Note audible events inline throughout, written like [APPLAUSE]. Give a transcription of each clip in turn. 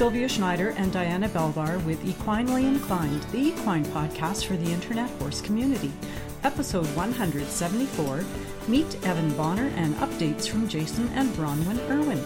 Sylvia Schneider and Diana Belvar with Equinely Inclined, the equine podcast for the internet horse community. Episode 174 Meet Evan Bonner and updates from Jason and Bronwyn Irwin.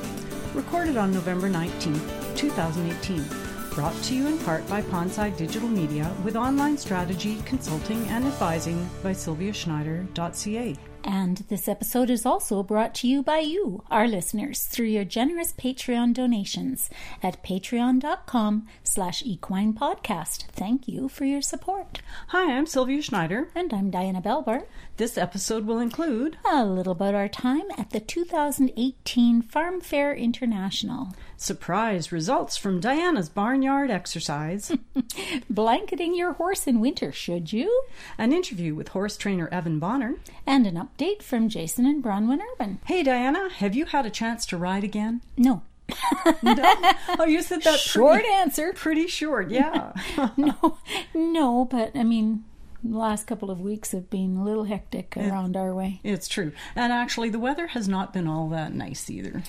Recorded on November 19, 2018. Brought to you in part by Pondside Digital Media with online strategy, consulting, and advising by sylviaschneider.ca. And this episode is also brought to you by you, our listeners, through your generous Patreon donations at patreon.com slash equine podcast. Thank you for your support. Hi, I'm Sylvia Schneider. And I'm Diana Belbar. This episode will include a little about our time at the 2018 Farm Fair International, surprise results from Diana's barnyard exercise, [LAUGHS] blanketing your horse in winter, should you? An interview with horse trainer Evan Bonner, and an update from Jason and Bronwyn Irwin. Hey, Diana, have you had a chance to ride again? No. no? Oh, you said that [LAUGHS] short pretty, answer. Pretty short, yeah. [LAUGHS] no, no, but I mean, the last couple of weeks have been a little hectic around it, our way. It's true. And actually, the weather has not been all that nice either.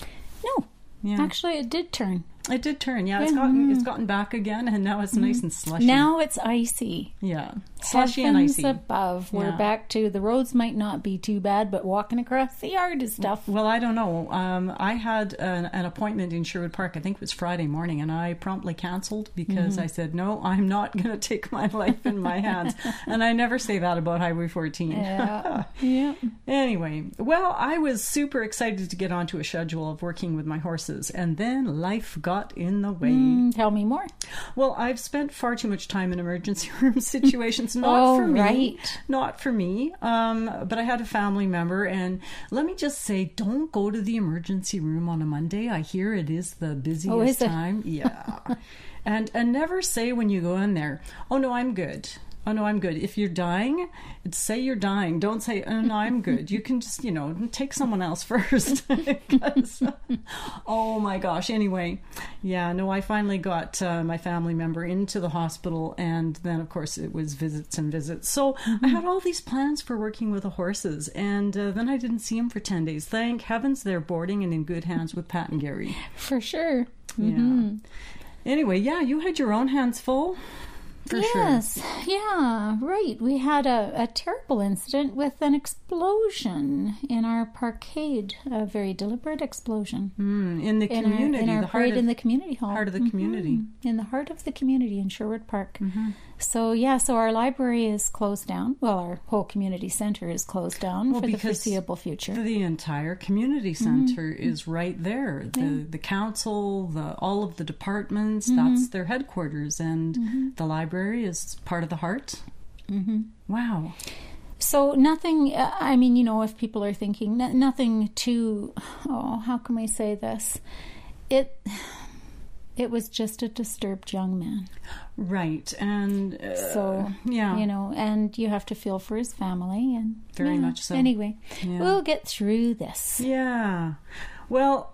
No. Yeah. Actually, it did turn. It did turn, yeah. It's mm-hmm. gotten it's gotten back again, and now it's mm-hmm. nice and slushy. Now it's icy. Yeah, slushy Heavens and icy. above, we're back to the roads might not be too bad, but walking across the yard is tough. Well, I don't know. Um, I had an, an, appointment in Sherwood Park. I think it was Friday morning, and I promptly canceled because mm-hmm. I said no. I'm not going [LAUGHS] to take my life in my hands, [LAUGHS] and I never say that about Highway 14. Yeah. [LAUGHS] yeah. Anyway, well, I was super excited to get onto a schedule of working with my horses, and then life got got in the way. Mm, tell me more. Well, I've spent far too much time in emergency [LAUGHS] room situations. Not oh, for me. Right. Not for me. Um, but I had a family member, and let me just say, don't go to the emergency room on a Monday. I hear it is the busiest oh, is time. Yeah. [LAUGHS] and and never say when you go in there, "Oh no, I'm good." Oh no, I'm good. If you're dying, say you're dying. Don't say, oh no, I'm good. You can just, you know, take someone else [LAUGHS] first. [LAUGHS] oh my gosh. Anyway, yeah, no, I finally got uh, my family member into the hospital, and then of course it was visits and visits. So mm-hmm. I had all these plans for working with the horses, and uh, then I didn't see them for 10 days. Thank heavens they're boarding and in good hands with Pat and Gary. For sure. Mm-hmm. Yeah. Anyway, yeah, you had your own hands full for yes, sure. yeah, right. We had a, a terrible incident with an explosion in our parkade, a very deliberate explosion. Mm, in the community, in our, in our the parade of, in the community hall. Heart of the community. Mm-hmm. In the heart of the community in Sherwood Park. Mm-hmm. So, yeah, so our library is closed down. Well, our whole community center is closed down well, for the foreseeable future. The entire community center mm-hmm. is right there. The yeah. the council, the all of the departments, mm-hmm. that's their headquarters and mm-hmm. the library is part of the heart. Mm-hmm. Wow. So nothing. Uh, I mean, you know, if people are thinking nothing too, oh, how can we say this? It it was just a disturbed young man. Right. And uh, so, yeah. You know, and you have to feel for his family. and Very yeah. much so. Anyway, yeah. we'll get through this. Yeah. Well,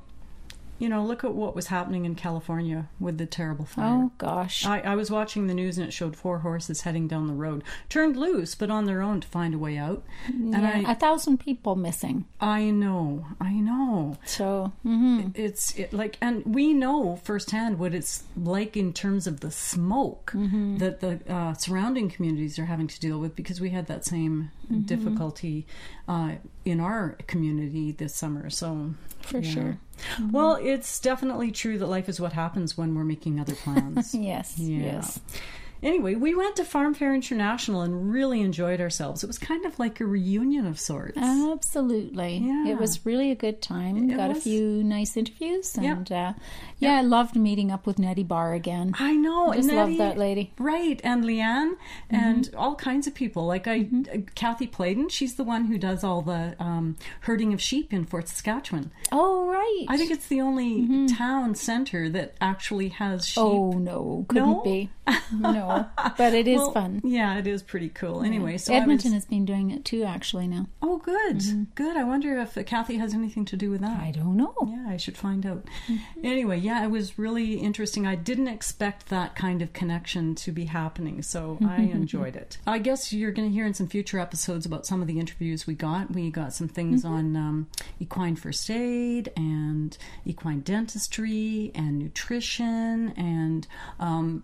you know, look at what was happening in California with the terrible fire. Oh, gosh. I, I, was watching the news and it showed four horses heading down the road, turned loose, but on their own to find a way out. And yeah, I, a thousand people missing. I know, I know. So, mm-hmm. it's it, like, and we know firsthand what it's like in terms of the smoke mm-hmm. that the uh, surrounding communities are having to deal with because we had that same mm-hmm. difficulty uh, in our community this summer. So, for yeah. sure. Mm-hmm. Well, it's definitely true that life is what happens when we're making other plans. [LAUGHS] yes. Yeah. Yes. Anyway, we went to Farm Fair International and really enjoyed ourselves. It was kind of like a reunion of sorts. Absolutely. Yeah. It was really a good time. It Got was. a few nice interviews. And yeah, uh, yeah, I loved meeting up with Nettie Barr again. I know. I just Nettie, love that lady. Right. And Leanne mm-hmm. and all kinds of people. Like I, mm-hmm. Uh, Kathy Playden, she's the one who does all the um, herding of sheep in Fort Saskatchewan. Oh, right. I think it's the only mm-hmm. town center that actually has sheep. Oh, no. Couldn't no? be. No. But it is well, fun. Yeah, it is pretty cool. Anyway, so Edmonton was... has been doing it too, actually now. Oh, good, mm-hmm. good. I wonder if Kathy has anything to do with that. I don't know. Yeah, I should find out. Mm-hmm. Anyway, yeah, it was really interesting. I didn't expect that kind of connection to be happening, so I [LAUGHS] enjoyed it. I guess you're going to hear in some future episodes about some of the interviews we got. We got some things mm-hmm. on um, equine first aid and and equine dentistry and nutrition and um,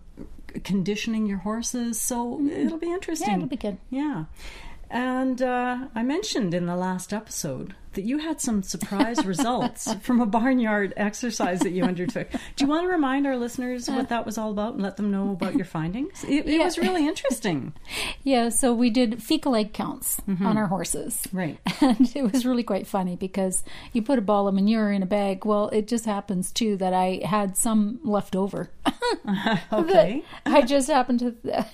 conditioning your horses. So it'll be interesting. Yeah, it'll be good. Yeah. And uh, I mentioned in the last episode that you had some surprise results [LAUGHS] from a barnyard exercise that you undertook. Do you want to remind our listeners what that was all about and let them know about your findings? It, it was really interesting. [LAUGHS] Yeah, so we did fecal egg counts mm-hmm. on our horses. Right. [LAUGHS] And it was really quite funny because you put a ball of manure in a bag. Well, it just happens too that I had some left over. Okay. I just happened to.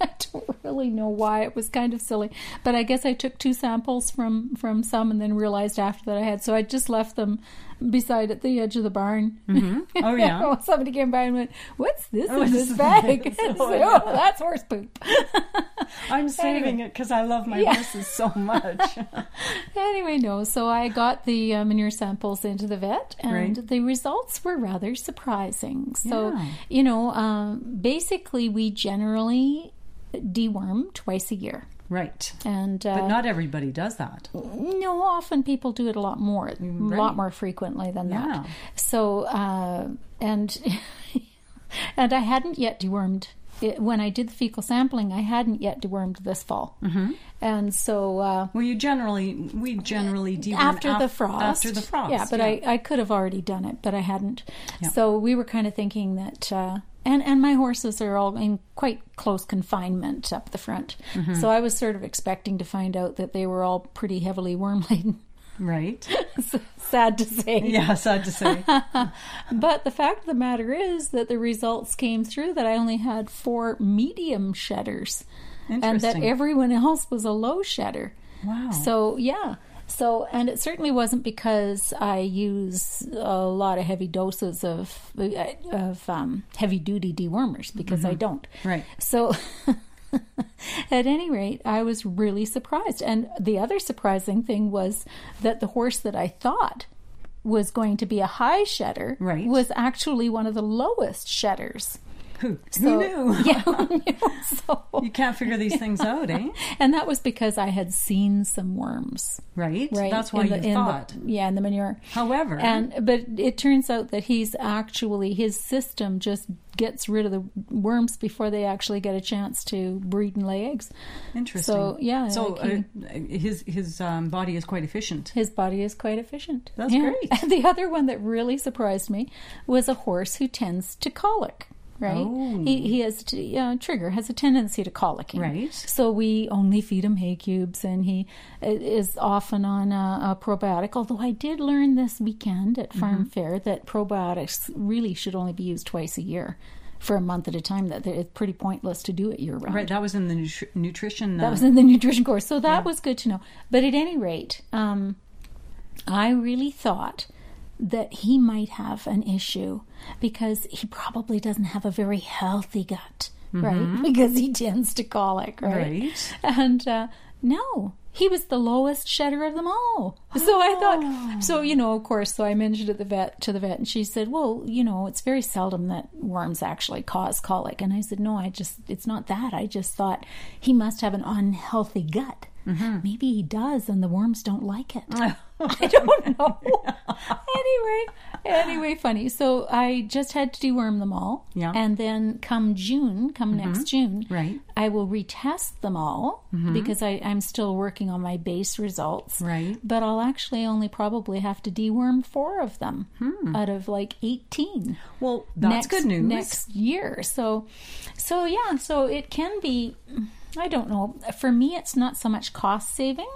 [LAUGHS] I don't really know why. It was kind of silly, but I guess I took two samples from from some and then realized after that I had. So I just left them beside at the edge of the barn. Oh, [LAUGHS] yeah. Somebody came by and went, "What's this Oh, in this bag?" Oh, [LAUGHS] so, oh, that's horse poop. I'm saving it because I love my Yeah. horses so much. Anyway, no. So I got the uh, manure samples into the vet, and Right. the results were rather surprising. So, Yeah. you know, um, basically, we generally deworm twice a year, right. and uh, But not everybody does that. no, often people do it a lot more, a Right. lot more frequently than Yeah. that. So, uh, and [LAUGHS] and I hadn't yet dewormed. It, when I did the fecal sampling, I hadn't yet dewormed this fall, mm-hmm. and so uh, Well, you generally, we generally deworm after the frost. After the frost. Yeah, but I, I could have already done it, but I hadn't. Yeah. So we were kind of thinking that, uh, and, and my horses are all in quite close confinement up the front. Mm-hmm. So I was sort of expecting to find out that they were all pretty heavily worm laden. [LAUGHS] Right. Sad to say. Yeah, sad to say. [LAUGHS] But the fact of the matter is that the results came through that I only had four medium shedders and that everyone else was a low shedder. Wow. So, yeah. So, and it certainly wasn't because I use a lot of heavy doses of of um, heavy duty dewormers because I don't. Right. So, [LAUGHS] at any rate, I was really surprised. And the other surprising thing was that the horse that I thought was going to be a high shedder Right. was actually one of the lowest shedders. Who, So, who knew? [LAUGHS] Yeah, who [LAUGHS] knew? So, You can't figure these things out, eh? and that was because I had seen some worms. Right? Right. That's why in you the, in the- thought. yeah, in the manure. However, And but it turns out that he's actually his system just gets rid of the worms before they actually get a chance to breed and lay eggs. interesting. So yeah, So like uh, his his um, body is quite efficient. his body is quite efficient. That's Yeah. great. And [LAUGHS] the other one that really surprised me was a horse who tends to colic. Right, Oh. he he has t- uh, trigger has a tendency to colicking. Right. So we only feed him hay cubes, and he is often on a, a probiotic. Although I did learn this weekend at Farm Mm-hmm. Fair that probiotics really should only be used twice a year for a month at a time. That it's pretty pointless to do it year round. Right. That was in the nutri- nutrition. That uh, was in the nutrition course, so that was good to know. But at any rate, um, I really thought that he might have an issue because he probably doesn't have a very healthy gut, right? [LAUGHS] Because he tends to colic, right? Right. And uh, no, he was the lowest shedder of them all. So I thought, so you know, of course, so I mentioned it the vet to the vet, and she said, "Well, you know, it's very seldom that worms actually cause colic." And I said, "No, I just, it's not that. I just thought he must have an unhealthy gut. Mm-hmm. Maybe he does, and the worms don't like it." [LAUGHS] I don't know. [LAUGHS] anyway, anyway, funny. So I just had to deworm them all. Yeah. And then come June, come mm-hmm. next June, Right. I will retest them all mm-hmm. because I, I'm still working on my base results. Right. But I'll actually only probably have to deworm four of them hmm. out of like 18 Well, that's next, good news. next year. So, so yeah, so it can be. I don't know. For me, it's not so much cost saving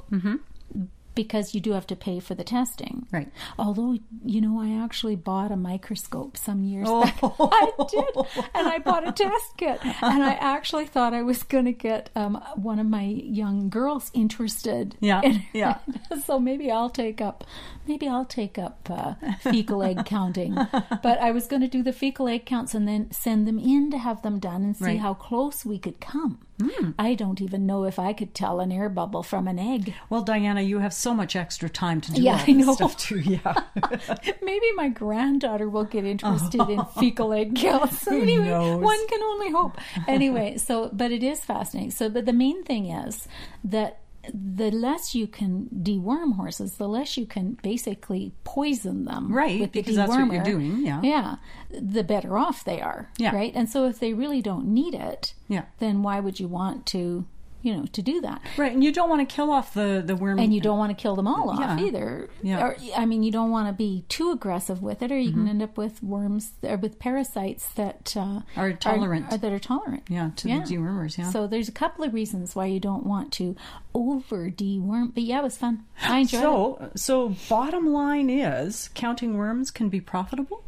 because you do have to pay for the testing. Right. Although, you know, I actually bought a microscope some years Oh. back. [LAUGHS] I did. And I bought a test kit. And I actually thought I was going to get um, one of my young girls interested. Yeah, in- yeah. [LAUGHS] so maybe I'll take up, maybe I'll take up uh, fecal egg [LAUGHS] counting. But I was going to do the fecal egg counts and then send them in to have them done and see Right. how close we could come. Hmm. I don't even know if I could tell an air bubble from an egg. Well, Diana, you have so much extra time to do Yeah, all I this know. stuff too. [LAUGHS] Yeah. [LAUGHS] Maybe my granddaughter will get interested in [LAUGHS] fecal egg counts. anyway, knows? one can only hope. Anyway, so but it is fascinating. So, but the main thing is that the less you can deworm horses, the less you can basically poison them. Right, with the because that's what you're doing, yeah. Yeah. The better off they are. Yeah. Right. And so if they really don't need it, Yeah. then why would you want to, you know, to do that? Right, and you don't want to kill off the the worm. And you don't want to kill them all off either. Yeah. Or, I mean, you don't want to be too aggressive with it, or you Mm-hmm. can end up with worms or with parasites that uh, Are tolerant. Are, that are tolerant. yeah, to Yeah. the dewormers. Yeah. So there's a couple of reasons why you don't want to over deworm. But yeah, it was fun. I enjoyed it. So, so bottom line is counting worms can be profitable.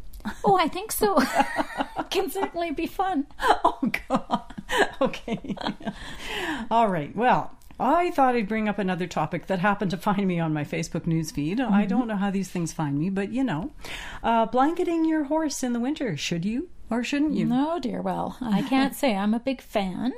Oh, I think so. [LAUGHS] can certainly be fun. [LAUGHS] Oh God. [LAUGHS] Okay. All right. Well, I thought I'd bring up another topic that happened to find me on my Facebook news feed. I don't know how these things find me, but you know, uh, blanketing your horse in the winter. Should you or shouldn't you? No, dear. Well, I can't [LAUGHS] say I'm a big fan,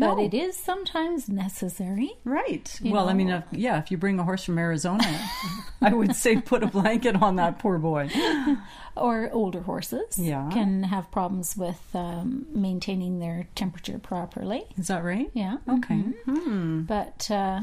but No. it is sometimes necessary. Right. You well, I mean, if, yeah, if you bring a horse from Arizona, [LAUGHS] I would say put a blanket on that poor boy. [LAUGHS] Or older horses Yeah. can have problems with um, maintaining their temperature properly. Is that right? Yeah. Okay. mhm. But uh,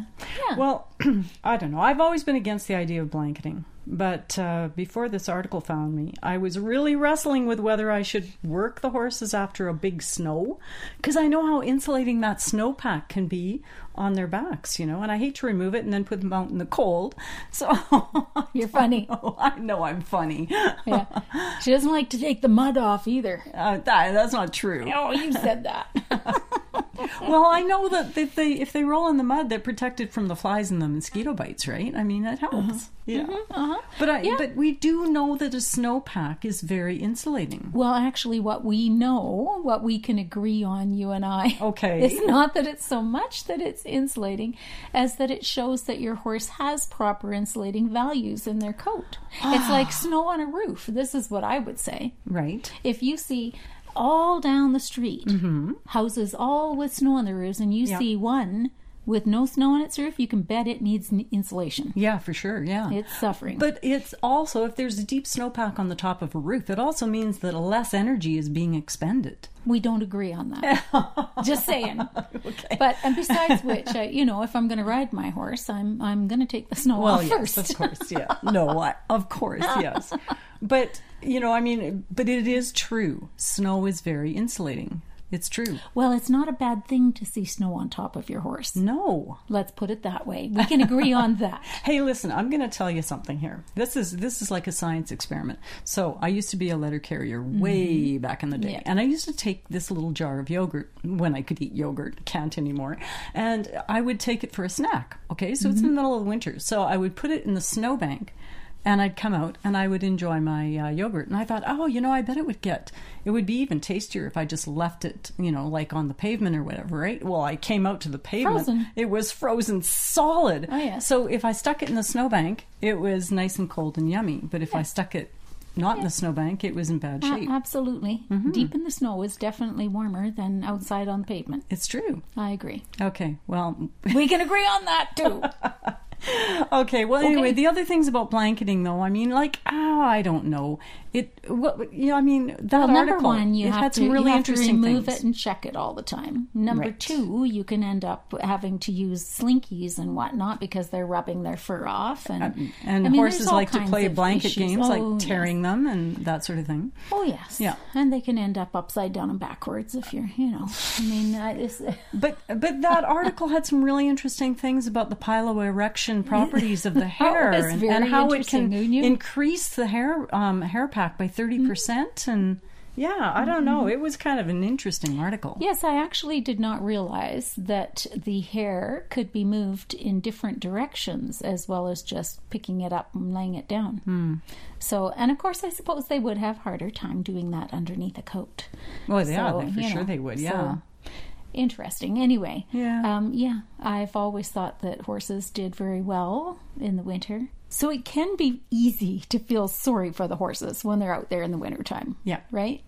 yeah. Well, [CLEARS THROAT] I don't know. I've always been against the idea of blanketing. But uh, before this article found me, I was really wrestling with whether I should work the horses after a big snow, because I know how insulating that snowpack can be on their backs, you know, and I hate to remove it and then put them out in the cold. So [LAUGHS] You're funny. Oh, [LAUGHS] I know I'm funny. yeah. She doesn't like to take the mud off either. Uh, that, that's not true. Oh, you said that. [LAUGHS] [LAUGHS] Well, I know that if they if they roll in the mud, they're protected from the flies and the mosquito bites, right? I mean, that helps. Uh-huh. Yeah. Mm-hmm. uh-huh. But I, Yeah. but we do know that a snowpack is very insulating. Well, actually, what we know, what we can agree on, you and I, Okay. [LAUGHS] is not that it's so much that it's insulating as that it shows that your horse has proper insulating values in their coat. it's ah. like snow on a roof. This is what I would say. Right. If you see all down the street houses all with snow on the roofs, and you Mm-hmm. See one with no snow on its roof, you can bet it needs insulation. Yeah, for sure. Yeah. It's suffering. but it's also if there's a deep snowpack on the top of a roof, it also means that less energy is being expended. We don't agree on that. [LAUGHS] Just saying. But and besides which, I, you know, if I'm going to ride my horse, I'm I'm going to take the snow Well, off yes, first. of course, yeah. No, I, of course, yes. [LAUGHS] But you know, I mean, but it is true. Snow is very insulating. It's true. Well, it's not a bad thing to see snow on top of your horse. No. Let's put it that way. We can agree on [LAUGHS] that. Hey, listen, I'm going to tell you something here. This is this is like a science experiment. So, I used to be a letter carrier mm-hmm. way back in the day, Yeah. and I used to take this little jar of yogurt when I could eat yogurt, can't anymore, and I would take it for a snack. Okay, so it's mm-hmm. in the middle of the winter, so I would put it in the snowbank. And I'd come out and I would enjoy my uh, yogurt. And I thought, oh, you know, I bet it would get, it would be even tastier if I just left it, you know, like on the pavement or whatever, right? Well, I came out to the pavement. Frozen. It was frozen solid. Oh, yes. So if I stuck it in the snowbank, it was nice and cold and yummy. But if I stuck it not in the snowbank, it was in bad shape. absolutely. Deep in the snow is definitely warmer than outside on the pavement. It's true. I agree. Okay. Well, We can agree on that too. [LAUGHS] [LAUGHS] okay. Well, anyway, Okay. the other things about blanketing, though, I mean, like, oh, I don't know. It, what, you know, I mean, that Well, number article, one, you have to, really you have to interesting remove things. it and check it all the time. Number Right. two, you can end up having to use slinkies and whatnot because they're rubbing their fur off. And, and I mean, horses like to play blanket issues. games, Oh, like yes. tearing them and that sort of thing. Oh yes, Yeah. and they can end up upside down and backwards if you're, you know. I mean, [LAUGHS] But but that article had some really interesting things about the piloerection properties of the [LAUGHS] hair and, and how it can interesting, didn't you? increase the hair um, hair pack by thirty percent. And yeah, I don't know. It was kind of an interesting article. yes, I actually did not realize that the hair could be moved in different directions as well as just picking it up and laying it down. Hmm. So, and of course, I suppose they would have harder time doing that underneath a coat. Oh yeah, So, they, for sure know, they would. so Yeah. interesting. Anyway, Yeah. um, yeah. I've always thought that horses did very well in the winter. So it can be easy to feel sorry for the horses when they're out there in the wintertime. Yeah. Right.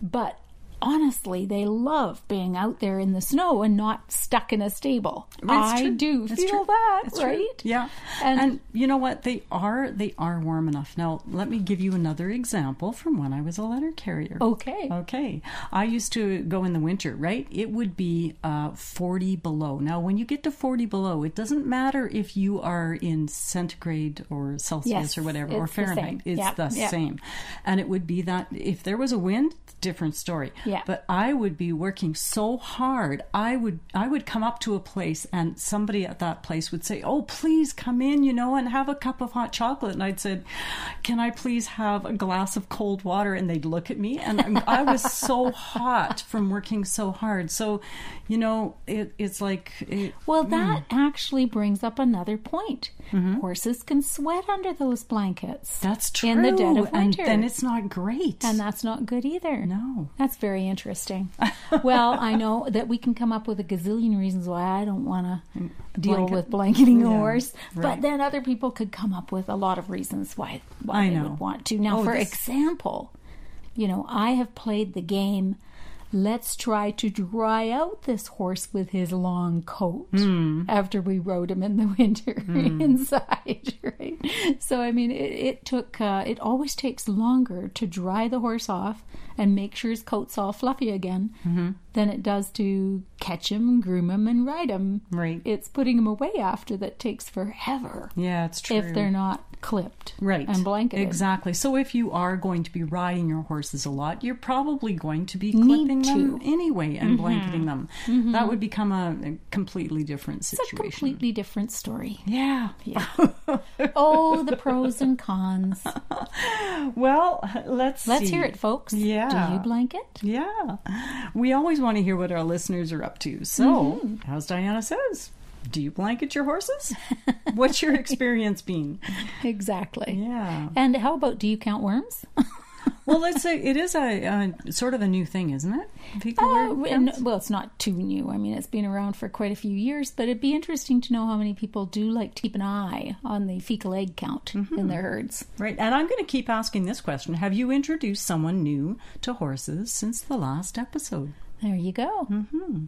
But honestly, they love being out there in the snow and not stuck in a stable. It's I true. do It's feel true. that, true. right? Yeah. And- And, you know what? They are they are warm enough. Now, let me give you another example from when I was a letter carrier. Okay. Okay. I used to go in the winter, right? It would be uh, 40 below. Now, when you get to 40 below, it doesn't matter if you are in centigrade or Celsius Yes, or whatever, or the Fahrenheit. same. It's Yep, the yep. same. And it would be that if there was a wind, different story. Yeah. But I would be working so hard. I would I would come up to a place and somebody at that place would say, "Oh, please come in, you know, and have a cup of hot chocolate." And I'd said, "Can I please have a glass of cold water?" And they'd look at me, and I'm- I was so hot from working so hard. So, you know, it, it's like it, Well, that actually brings up another point. Horses can sweat under those blankets. Mm-hmm. that's true. In the dead of and winter. then it's not great. And that's not good either. No. That's very interesting. well, I know that we can come up with a gazillion reasons why I don't want to deal with blanketing a Yeah, horse, but then other people could come up with a lot of reasons why, why I they know. would want to. Now, Oh, for this- example, you know, I have played the game. Let's try to dry out this horse with his long coat Hmm. after we rode him in the [LAUGHS] winter inside, [LAUGHS] right? So, I mean, it, it took, uh, it always takes longer to dry the horse off and make sure his coat's all fluffy again Mm-hmm. than it does to catch him, groom him, and ride him. Right. It's putting him away after that takes forever yeah, it's true. if they're not clipped Right. and blanketed. Exactly. So if you are going to be riding your horses a lot, you're probably going to be clipping them to. Mm-hmm. anyway and blanketing them. That would become a, a completely different situation. It's a completely different story. Yeah. Yeah. Oh, the pros and cons. [LAUGHS] Well, let's Let's see. hear it, folks. Yeah. Do you blanket? Yeah. We always want to hear what our listeners are up to. So, Mm-hmm. as Diana says, do you blanket your horses? What's your [LAUGHS] experience been? Exactly. Yeah. And how about do you count worms? [LAUGHS] Well, let's say it is a, a sort of a new thing, isn't it? Uh, and- well, it's not too new. I mean, it's been around for quite a few years, but it'd be interesting to know how many people do like to keep an eye on the fecal egg count Mm-hmm. in their herds. Right, and I'm going to keep asking this question. Have you introduced someone new to horses since the last episode? There you go. Mm-hmm.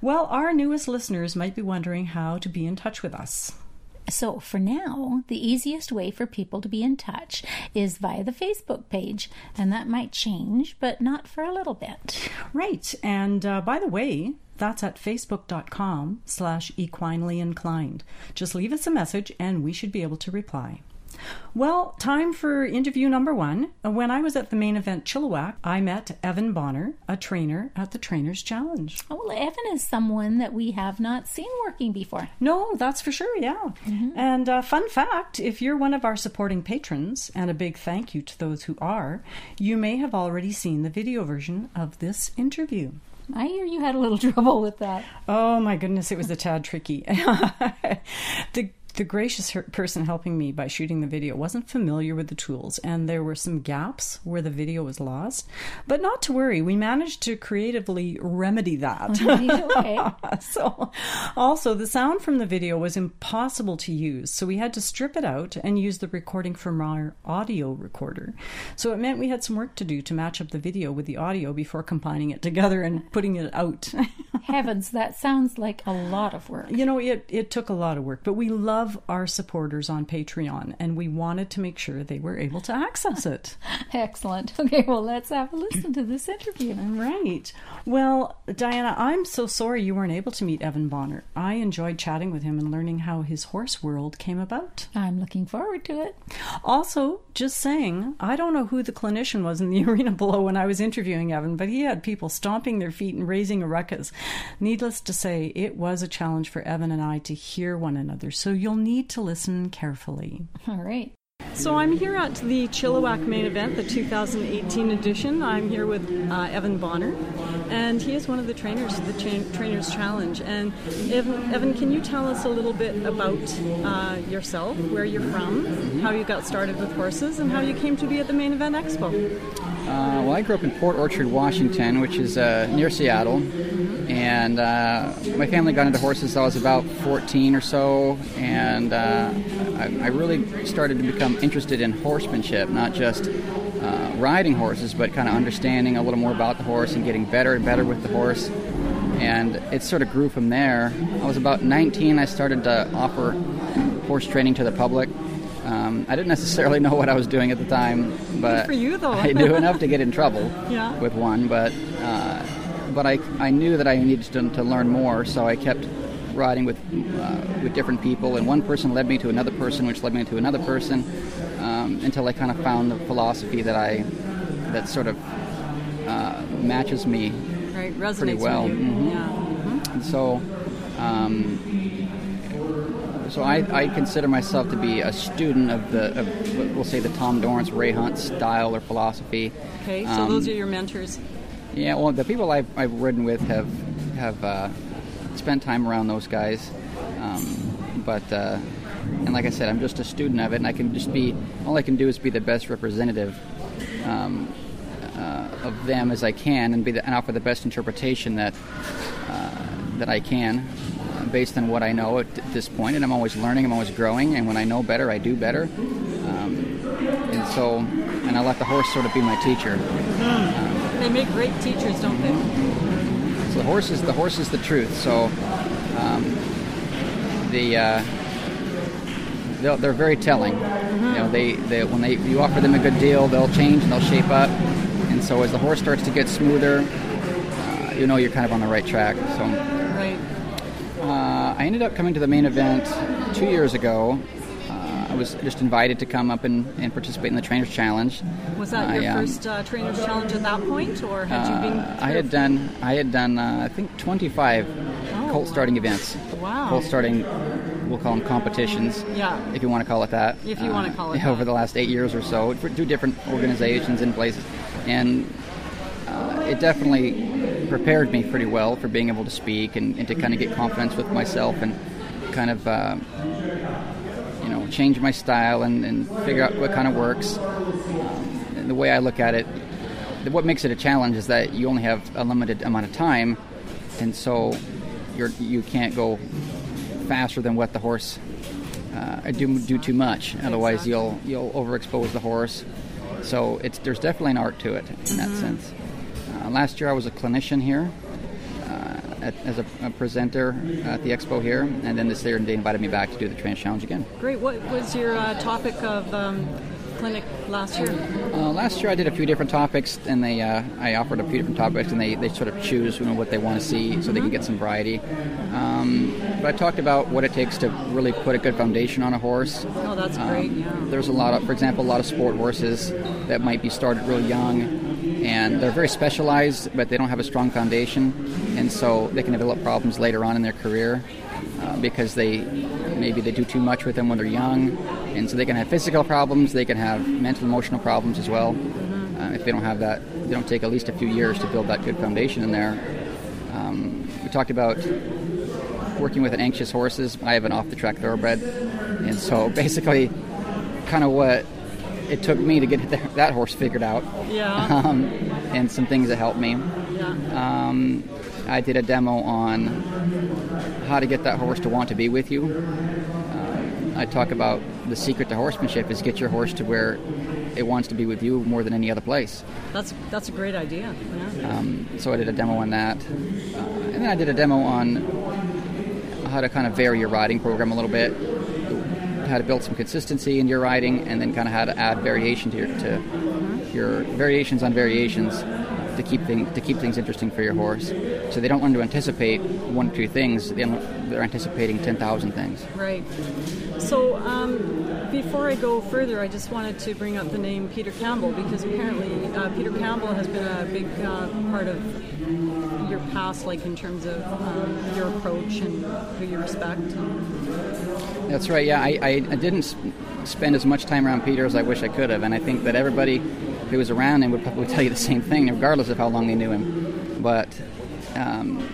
Well, our newest listeners might be wondering how to be in touch with us. So, for now, the easiest way for people to be in touch is via the Facebook page, and that might change, but not for a little bit. Right, and uh, by the way, that's at facebook.com slash equinely inclined. Just leave us a message and we should be able to reply. Well, time for interview number one. When I was at the main event Chilliwack, I met Evan Bonner, a trainer at the Trainers Challenge. Oh, well, Evan is someone that we have not seen working before. No, that's for sure, yeah. And uh, fun fact if you're one of our supporting patrons, and a big thank you to those who are, you may have already seen the video version of this interview. I hear you had a little [LAUGHS] trouble with that. Oh my goodness, it was a tad tricky. [LAUGHS] the the gracious her- person helping me by shooting the video wasn't familiar with the tools, and there were some gaps where the video was lost. But not to worry, we managed to creatively remedy that. [LAUGHS] okay. [LAUGHS] so, also, the sound from the video was impossible to use, so we had to strip it out and use the recording from our audio recorder. So, it meant we had some work to do to match up the video with the audio before combining it together and putting it out. [LAUGHS] Heavens, that sounds like a lot of work. You know, it, it took a lot of work, but we love our supporters on Patreon and we wanted to make sure they were able to access it. [LAUGHS] Excellent. Okay, well, let's have a listen to this interview. Right. Well, Diana, I'm so sorry you weren't able to meet Evan Bonner. I enjoyed chatting with him and learning how his horse world came about. I'm looking forward to it. Also, just saying, I don't know who the clinician was in the [LAUGHS] arena below when I was interviewing Evan, but he had people stomping their feet and raising a ruckus. Needless to say, it was a challenge for Evan and I to hear one another, so you'll need to listen carefully. All right. So I'm here at the Chilliwack main event, the 2018 edition. I'm here with uh, Evan Bonner, and he is one of the trainers of the Cha- Trainers Challenge. And Evan, Evan, can you tell us a little bit about uh, yourself, where you're from, how you got started with horses, and how you came to be at the main event expo? Uh, well, I grew up in Port Orchard, Washington, which is uh, near Seattle. And uh, my family got into horses. I was about 14 or so, and uh, I, I really started to become interested in horsemanship, not just uh, riding horses, but kind of understanding a little more about the horse and getting better and better with the horse. And it sort of grew from there. I was about 19. I started to offer horse training to the public. I didn't necessarily know what I was doing at the time, but Good for you, though. I knew enough to get in trouble [LAUGHS] Yeah. with one. But uh, but I, I knew that I needed to, to learn more, so I kept riding with uh, with different people, and one person led me to another person, which led me to another person, um, until I kind of found the philosophy that I that sort of uh, matches me Right, resonates pretty well. Mhm. Yeah. and so, um, so I, I consider myself to be a student of the, of, we'll say the Tom Dorrance, Ray Hunt style or philosophy. Okay, so Um, those are your mentors. Yeah, well, the people I've, I've ridden with have have uh, spent time around those guys, um, but uh, and like I said, I'm just a student of it, and I can just be all I can do is be the best representative um, uh, of them as I can, and be the, and offer the best interpretation that uh, that I can. Based on what I know at this point, and I'm always learning, I'm always growing, and when I know better, I do better. Um, and so, and I let the horse sort of be my teacher. They make great teachers, don't they? So the horse is the horse is the truth. So um, the uh, they're, they're very telling. You know, they, they when they you offer them a good deal, they'll change and they'll shape up. And so as the horse starts to get smoother, uh, you know you're kind of on the right track. So I ended up coming to the main event two years ago. Uh, I was just invited to come up and, and participate in the Trainers Challenge. Was that your I, um, first uh, trainers challenge at that point, or had you been? Uh, I had done I had done uh, I think 25 Oh, colt starting events. Wow. Colt starting, we'll call them competitions. Yeah. If you want to call it that. If you wanna call it Over that. the last eight years or so, two different organizations and places, and uh, it definitely prepared me pretty well for being able to speak and, and to kind of get confidence with myself and kind of. Uh, you know, change my style and, and figure out what kind of works. And the way I look at it, what makes it a challenge is that you only have a limited amount of time, and so you're you can't go faster than what the horse uh, do do too much. Otherwise, you'll you'll overexpose the horse. So it's there's definitely an art to it in that sense. Uh, last year I was a clinician here. Uh, at, as a, a presenter at the expo here, and then this year they invited me back to do the Trainers Challenge again. Great. What was your uh, topic of um, clinic last year? Uh, last year I did a few different topics, and they uh, I offered a few different topics, and they, they sort of choose you know, what they want to see, so they can get some variety. Um, but I talked about what it takes to really put a good foundation on a horse. Oh, that's Um, great. Yeah. There's a lot of, for example, a lot of sport horses that might be started real young, and they're very specialized, but they don't have a strong foundation, and so they can develop problems later on in their career uh, because they maybe they do too much with them when they're young, and so they can have physical problems, they can have mental, emotional problems as well. Uh, if they don't have that, they don't take at least a few years to build that good foundation in there. Um, we talked about working with an anxious horses. I have an off-the-track thoroughbred, and so [LAUGHS] basically, kind of what it took me to get that- [LAUGHS] that horse figured out, Yeah. [LAUGHS] um, and some things that helped me. yeah. Um, I did a demo on how to get that horse to want to be with you. Um, I talk about the secret to horsemanship is get your horse to where it wants to be with you more than any other place. That's that's a great idea. Yeah. Um, so I did a demo on that, uh, and then I did a demo on how to kind of vary your riding program a little bit, how to build some consistency in your riding, and then kind of how to add variation to your to mm-hmm. your variations on variations to keep things to keep things interesting for your horse. So they don't learn to anticipate one or two things; they- they're anticipating ten thousand things. Right. So, um, before I go further, I just wanted to bring up the name Peter Campbell because apparently uh, Peter Campbell has been a big uh, part of your past, like in terms of um, your approach and who you respect. That's right. Yeah, I, I, didn't spend as much time around Peter as I wish I could have, and I think that everybody who was around him would probably [LAUGHS] tell you the same thing, regardless of how long they knew him. But um,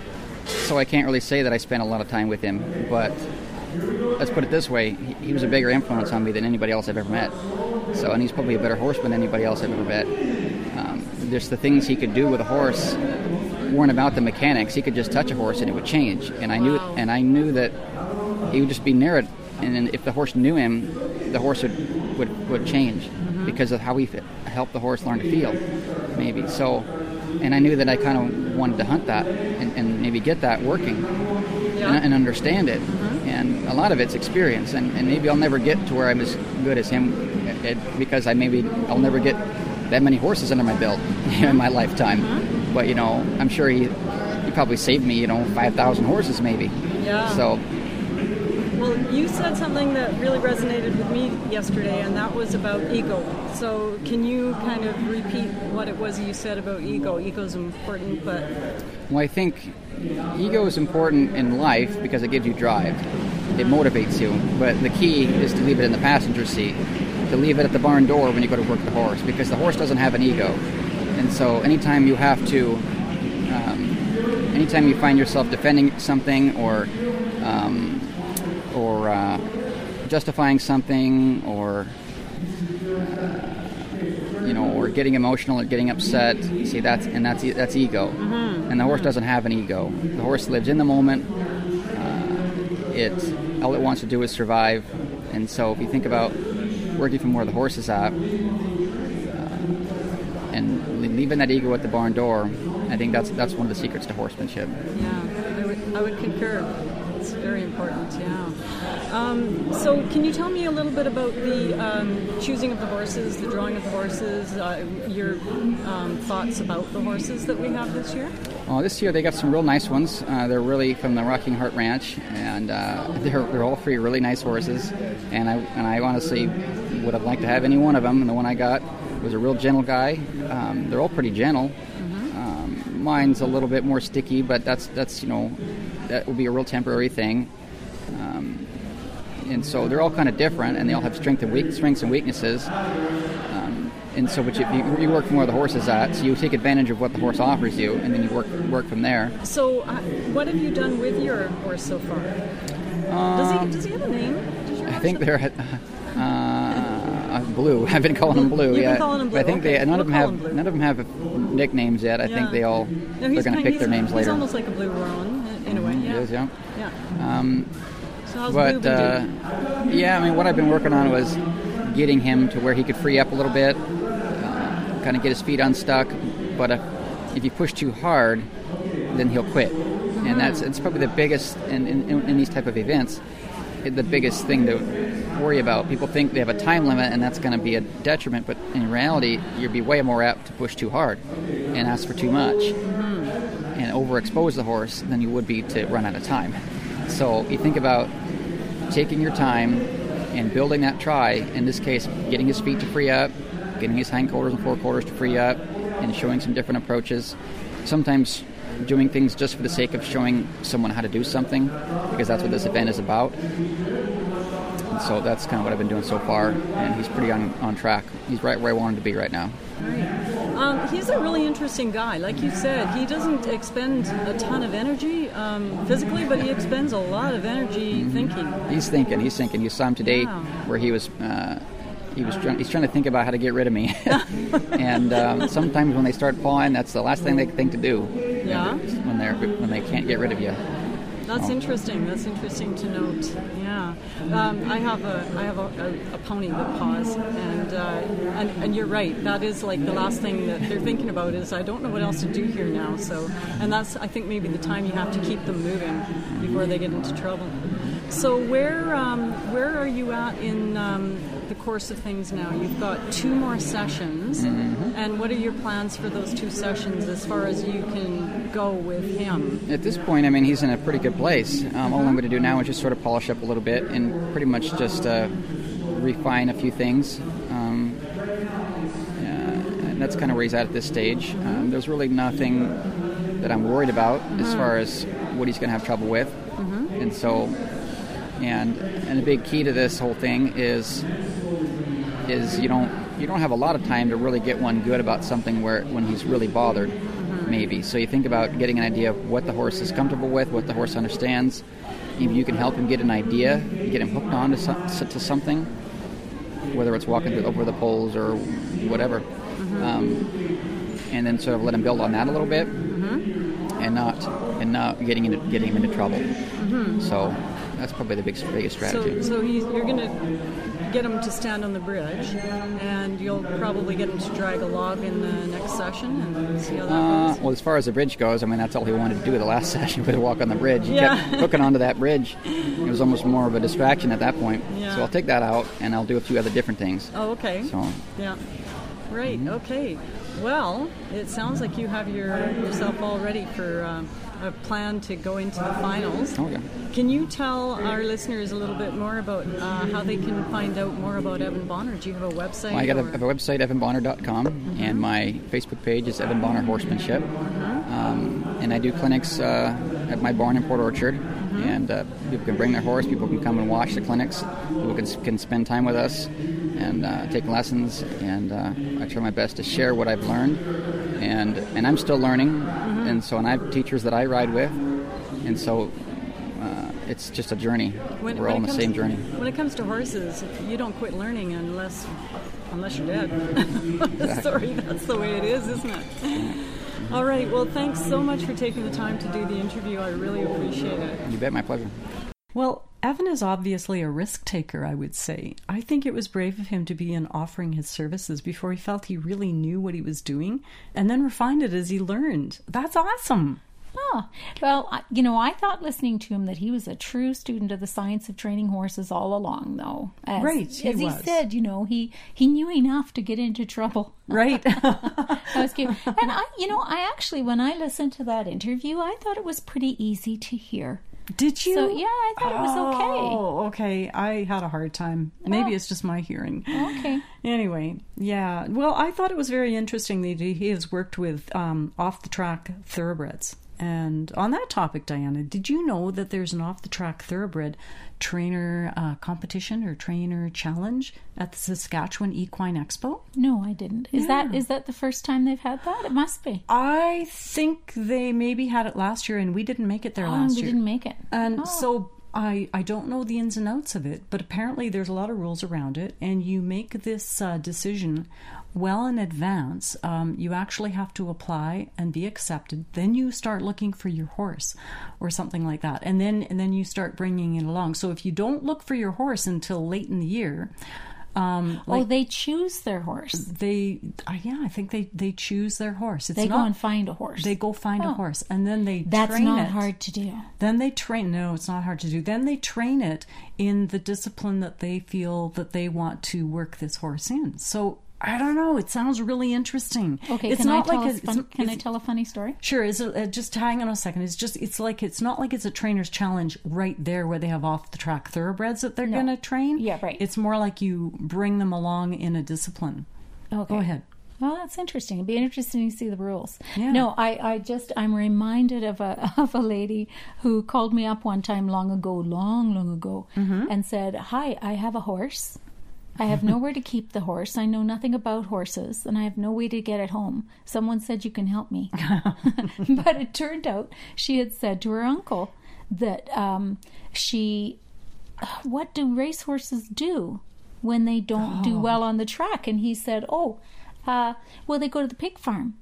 so I can't really say that I spent a lot of time with him. But let's put it this way: he, he was a bigger influence on me than anybody else I've ever met. So, and he's probably a better horseman than anybody else I've ever met. Um, there's the things he could do with a horse weren't about the mechanics. He could just touch a horse and it would change. And I knew, Wow. and I knew that he would just be near it, and then if the horse knew him, the horse would would, would change. because of how we fit, help the horse learn to feel, maybe. So, and I knew that I kind of wanted to hunt that and, and maybe get that working Yeah. and, and understand it. And a lot of it's experience, and, and maybe I'll never get to where I'm as good as him at- at- because I maybe I'll never get that many horses under my belt [LAUGHS] in my lifetime. Uh-huh. But you know, I'm sure he he probably saved me, you know, five thousand horses maybe. Yeah. So Well, you said something that really resonated with me yesterday, and that was about ego. So, can you kind of repeat what it was you said about ego? Ego is important, but Well, I think ego is important in life because it gives you drive. It motivates you. But the key is to leave it in the passenger seat, to leave it at the barn door when you go to work the horse, because the horse doesn't have an ego. And so, anytime you have to, um, anytime you find yourself defending something or, um, or uh, justifying something or you know, or getting emotional or getting upset. See, that's and that's that's ego, and the horse doesn't have an ego. The horse lives in the moment. Uh, it all it wants to do is survive, and so if you think about working from where the horse is at, uh, and leaving that ego at the barn door, I think that's that's one of the secrets to horsemanship. yeah, I would, I would concur. It's very important, yeah. Um, so, can you tell me a little bit about the um, choosing of the horses, the drawing of the horses, uh, your um, thoughts about the horses that we have this year? Oh, this year they got some real nice ones. Uh, they're really from the Rocking Heart Ranch, and uh, they're, they're all three really nice horses. And I and I honestly would have liked to have any one of them. And the one I got was a real gentle guy. Um, they're all pretty gentle. Um, mine's a little bit more sticky, but that's that's you know that will be a real temporary thing. Um, and so they're all kind of different, and they all have strength and weak, strengths and weaknesses. Um, and so, but you, you, work from where the horse is at, so you take advantage of what the horse offers you, and then you work work from there. So, uh, what have you done with your horse so far? does he does he have a name? Um, I think they're uh, blue. [LAUGHS] I've been calling them blue. You've been yeah, calling them But I think okay. they none of them have blue. none of them have nicknames yet. I Yeah. think they all No, they're going to pick their he's- names He's later. almost like a blue Roan in a way. It Yeah. is, yeah. Yeah. Um, So how's but uh, yeah, I mean, what I've been working on was getting him to where he could free up a little bit, uh, kind of get his feet unstuck. But if, if you push too hard, then he'll quit, and that's it's probably the biggest in, in, in these type of events. The biggest thing to worry about. People think they have a time limit, and that's going to be a detriment. But in reality, you'd be way more apt to push too hard and ask for too much hmm. and overexpose the horse than you would be to run out of time. So you think about taking your time and building that try. In this case, getting his feet to free up, getting his hindquarters and forequarters to free up, and showing some different approaches. Sometimes doing things just for the sake of showing someone how to do something, because that's what this event is about. And so that's kind of what I've been doing so far, and he's pretty on, on track. He's right where I want him to be right now. Um, he's a really interesting guy. Like you said, he doesn't expend a ton of energy um, physically, but he expends a lot of energy thinking. He's thinking. He's thinking. You saw him today, Wow. where he was. Uh, he was. Trying, he's trying to think about how to get rid of me. [LAUGHS] and um, sometimes when they start pawing, that's the last thing they think to do. Yeah. When they're when they can't get rid of you. That's Oh. interesting. That's interesting to note. Yeah, um, I have a I have a, a, a pony that paws, and, uh, and and you're right. That is like the last thing that they're thinking about is I don't know what else to do here now. So, and that's I think maybe the time you have to keep them moving before they get into trouble. So where um, where are you at in um, the course of things now? You've got two more sessions, and what are your plans for those two sessions as far as you can go with him? At this point, I mean, he's in a pretty good place. Um, all I'm going to do now is just sort of polish up a little bit and pretty much just uh, refine a few things. Um, uh, and that's kind of where he's at at this stage. Um, there's really nothing that I'm worried about as far as what he's going to have trouble with. And so, and and a big key to this whole thing is is you don't you don't have a lot of time to really get one good about something where when he's really bothered mm-hmm. maybe. So you think about getting an idea of what the horse is comfortable with what the horse understands. If you can help him get an idea get him hooked on to, some, to something whether it's walking through, over the poles or whatever mm-hmm. um, and then sort of let him build on that a little bit mm-hmm. and not and not getting into getting him into trouble. So that's probably the big, biggest strategy So, so he's, you're going to get him to stand on the bridge, and you'll probably get him to drag a log in the next session and see how that Uh, goes. well, as far as the bridge goes, I mean, that's all he wanted to do the last [LAUGHS] session was walk on the bridge. He Yeah. kept hooking onto that bridge. It was almost more of a distraction at that point. Yeah. So I'll take that out, and I'll do a few other different things. Oh, okay. So Yeah. Right. Mm-hmm. Okay. Well, it sounds like you have your yourself all ready for um, a plan to go into the finals. Yeah. Can you tell our listeners a little bit more about uh, how they can find out more about Evan Bonner? Do you have a website? Well, I got a, have a website, evanbonner.com, Mm-hmm. and my Facebook page is Evan Bonner Horsemanship. Um, and I do clinics uh, at my barn in Port Orchard. Mm-hmm. And uh, people can bring their horse, people can come and watch the clinics, people can, can spend time with us and uh, take lessons. And uh, I try my best to share what I've learned. And, and I'm still learning. And so, and I have teachers that I ride with. And so uh, it's just a journey. When- We're when all on the same journey. When it comes to horses, you don't quit learning unless unless you're dead. [LAUGHS] Sorry, that's the way it is, isn't it? All right. Well, thanks so much for taking the time to do the interview. I really appreciate it. You bet, my pleasure. Well, Evan is obviously a risk taker, I would say. I think it was brave of him to begin offering his services before he felt he really knew what he was doing and then refined it as he learned. That's awesome. Oh, well, you know, I thought listening to him that he was a true student of the science of training horses all along, though. As, Right, he as he said, you know, he he knew enough to get into trouble. Right. [LAUGHS] That was cute. And I, you know, I actually, when I listened to that interview, I thought it was pretty easy to hear. Did you? So yeah, I thought it was okay. Oh, okay. I had a hard time. Maybe it's just my hearing. Okay. Anyway, yeah. Well, I thought it was very interesting that he has worked with um, off the track thoroughbreds. And on that topic, Diana, did you know that there's an off the track thoroughbred trainer uh, competition or trainer challenge at the Saskatchewan Equine Expo? No, I didn't. Is that is that the first time they've had that? It must be. I think they maybe had it last year and we didn't make it there Oh, last we year. We didn't make it. And Oh. so I I don't know the ins and outs of it, but apparently there's a lot of rules around it, and you make this uh, decision well in advance. Um, you actually have to apply and be accepted. Then you start looking for your horse, or something like that, and then and then you start bringing it along. So if you don't look for your horse until late in the year. Um, oh, they choose their horse. they, uh, yeah, I think they they choose their horse. It's They go and find a horse. they go find a Oh. horse and then they That's not it. hard to do. Then they train. No, it's not hard to do. Then they train it in the discipline that they feel that they want to work this horse in. So I don't know. It sounds really interesting. Okay, it's can not I tell like a fun, can I tell a funny story? Sure. Is it, uh, just hang on a second. It's just it's like it's not like it's a trainer's challenge right there where they have off the track thoroughbreds that they're No. going to train. Yeah, right. It's more like you bring them along in a discipline. Okay. Go ahead. Well, that's interesting. It'd be interesting to see the rules. Yeah. No, I, I just I'm reminded of a [LAUGHS] of a lady who called me up one time long ago, long, long ago, Mm-hmm. and said, "Hi, I have a horse. I have nowhere to keep the horse. I know nothing about horses, and I have no way to get it home. Someone said you can help me." [LAUGHS] [LAUGHS] but it turned out she had said to her uncle that um, she, what do racehorses do when they don't do well on the track? And he said, "Oh, uh, well, they go to the pig farm."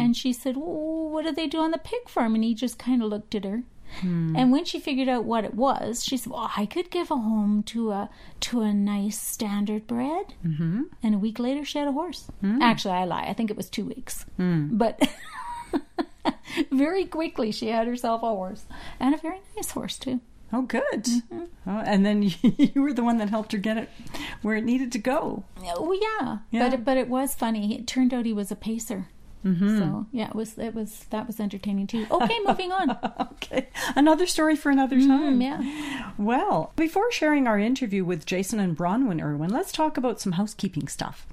And she said, well, "What do they do on the pig farm?" And he just kind of looked at her. And when she figured out what it was, she said, "Well, I could give a home to a to a nice standard bred." Mm-hmm. And a week later, she had a horse. Actually, I lie. I think it was two weeks. But [LAUGHS] very quickly, she had herself a horse and a very nice horse too. Oh, good. Mm-hmm. Oh, and then [LAUGHS] you were the one that helped her get it where it needed to go. Oh yeah, Yeah. but it, but it was funny. It turned out he was a pacer. So yeah, it was it was that was entertaining too. Okay, moving on. [LAUGHS] Okay, another story for another time. Mm, yeah. Well, before sharing our interview with Jason and Bronwyn Irwin, let's talk about some housekeeping stuff.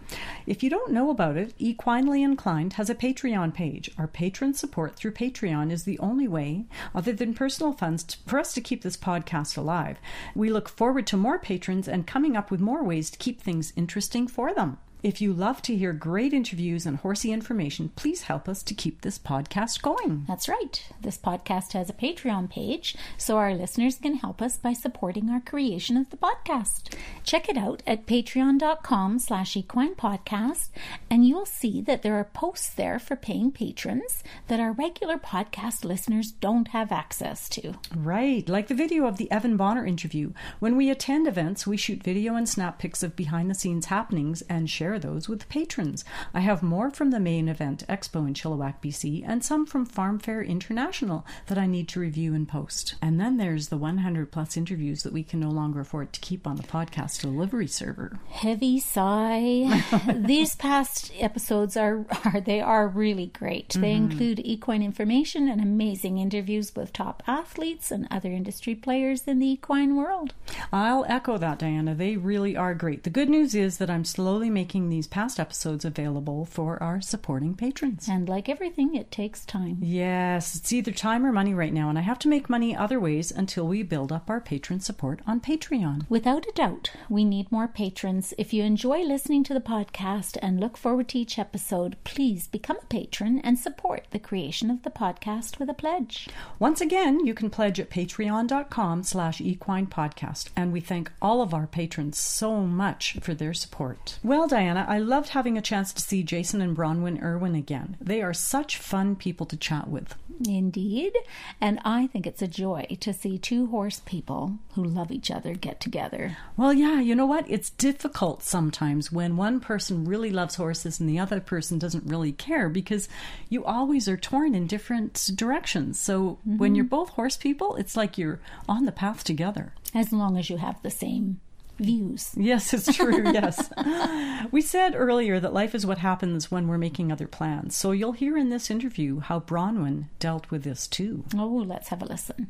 If you don't know about it, Equinely Inclined has a Patreon page. Our patron support through Patreon is the only way, other than personal funds, to, for us to keep this podcast alive. We look forward to more patrons and coming up with more ways to keep things interesting for them. If you love to hear great interviews and horsey information, please help us to keep this podcast going. That's right. This podcast has a Patreon page, so our listeners can help us by supporting our creation of the podcast. Check it out at patreon.com slash equine podcast, and you'll see that there are posts there for paying patrons that our regular podcast listeners don't have access to. Right, like the video of the Evan Bonner interview. When we attend events, we shoot video and snap pics of behind the scenes happenings and share those with patrons. I have more from the Mane Event expo in Chilliwack, BC, and some from Farm Fair International that I need to review and post. And then there's the 100 plus interviews that we can no longer afford to keep on the podcast delivery server. Heavy sigh. [LAUGHS] These past episodes are, are they are really great. They Mm-hmm. include equine information and amazing interviews with top athletes and other industry players in the equine world. I'll echo that, Diana. They really are great. The good news is that I'm slowly making these past episodes available for our supporting patrons. And like everything, it takes time. Yes, it's either time or money right now, and I have to make money other ways until we build up our patron support on Patreon. Without a doubt, we need more patrons. If you enjoy listening to the podcast and look forward to each episode, please become a patron and support the creation of the podcast with a pledge. Once again, you can pledge at patreon.com slash equine podcast, and we thank all of our patrons so much for their support. Well, I loved having a chance to see Jason and Bronwyn Irwin again. They are such fun people to chat with. Indeed. And I think it's a joy to see two horse people who love each other get together. Well, yeah, you know what? It's difficult sometimes when one person really loves horses and the other person doesn't really care because you always are torn in different directions. So when mm-hmm. you're both horse people, it's like you're on the path together. As long as you have the same views. [LAUGHS] Yes, it's true. yes. [LAUGHS] We said earlier that life is what happens when we're making other plans. So you'll hear in this interview how Bronwyn dealt with this too. Oh, let's have a listen.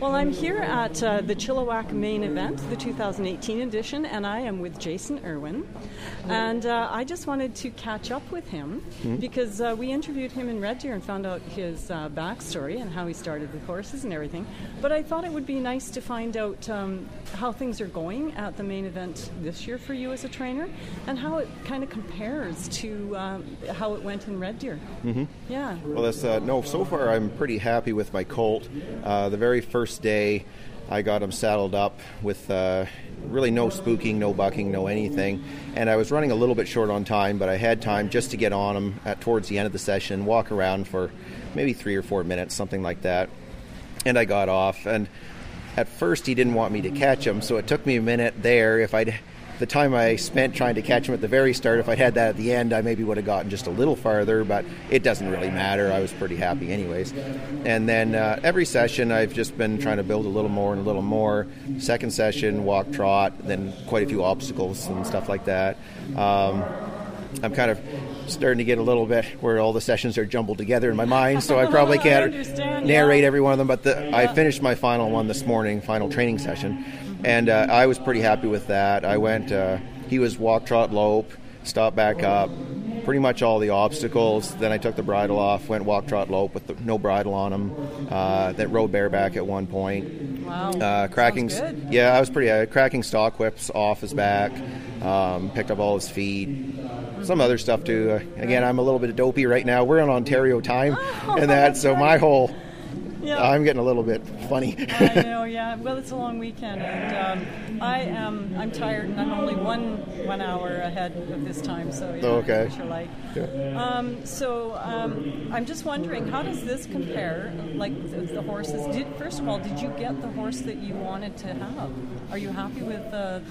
Well, I'm here at uh, the Chilliwack Mane Event, the 2018 edition, and I am with Jason Irwin. And uh, I just wanted to catch up with him because uh, we interviewed him in Red Deer and found out his uh, backstory and how he started the horses and everything. But I thought it would be nice to find out um, how things are going at the Mane Event this year for you as a trainer and how it kind of compares to um, how it went in Red Deer. Mm-hmm. Yeah. Well, that's uh, no. So far, I'm pretty happy with my colt. Uh, the very first day, I got him saddled up with uh, really no spooking, no bucking, no anything, and I was running a little bit short on time, but I had time just to get on him at towards the end of the session, walk around for maybe three or four minutes, something like that, and I got off. And at first, he didn't want me to catch him, so it took me a minute there. If I'd the time I spent trying to catch him at the very start, if I'd had that at the end, I maybe would have gotten just a little farther, but it doesn't really matter. I was pretty happy, anyways. And then uh, every session, I've just been trying to build a little more and a little more. Second session, walk trot, then quite a few obstacles and stuff like that. Um, I'm kind of starting to get a little bit where all the sessions are jumbled together in my mind, so I probably [LAUGHS] can't understand, narrate yeah. every one of them. But the, I finished my final one this morning, final training session, and uh, I was pretty happy with that. I went, uh, he was walk, trot, lope, stop, back up, pretty much all the obstacles. Then I took the bridle off, went walk, trot, lope with the, no bridle on him. Uh, then rode bareback at one point. Wow. Uh, cracking, yeah, I was pretty uh, cracking stock whips off his back. Um, picked up all his feet. Some other stuff too. Uh, again, I'm a little bit dopey right now. We're in Ontario time, and that so my whole Yeah. I'm getting a little bit funny. I [LAUGHS] know, yeah. Well, it's a long weekend, and um, I am. I'm tired, and I'm only one one hour ahead of this time. So yeah, Okay. what you're like. Um, so um, I'm just wondering, how does this compare? Like the, the horses. Did first of all, did you get the horse that you wanted to have? Are you happy with the?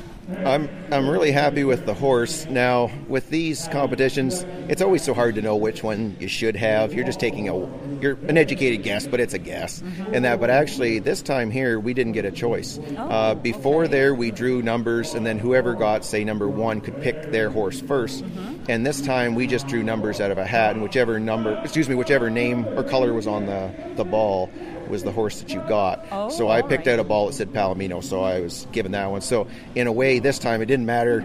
I'm I'm really happy with the horse. Now with these competitions, it's always so hard to know which one you should have. You're just taking a you're an educated guess, but it's a guess. And that, but actually this time here we didn't get a choice. uh, before there we drew numbers, and then whoever got say number one could pick their horse 1st And this time we just drew numbers out of a hat, and whichever number, excuse me, whichever name or color was on the the ball was the horse that you got. Oh, so I picked right. out a ball that said Palomino, so I was given that one. So in a way, this time it didn't matter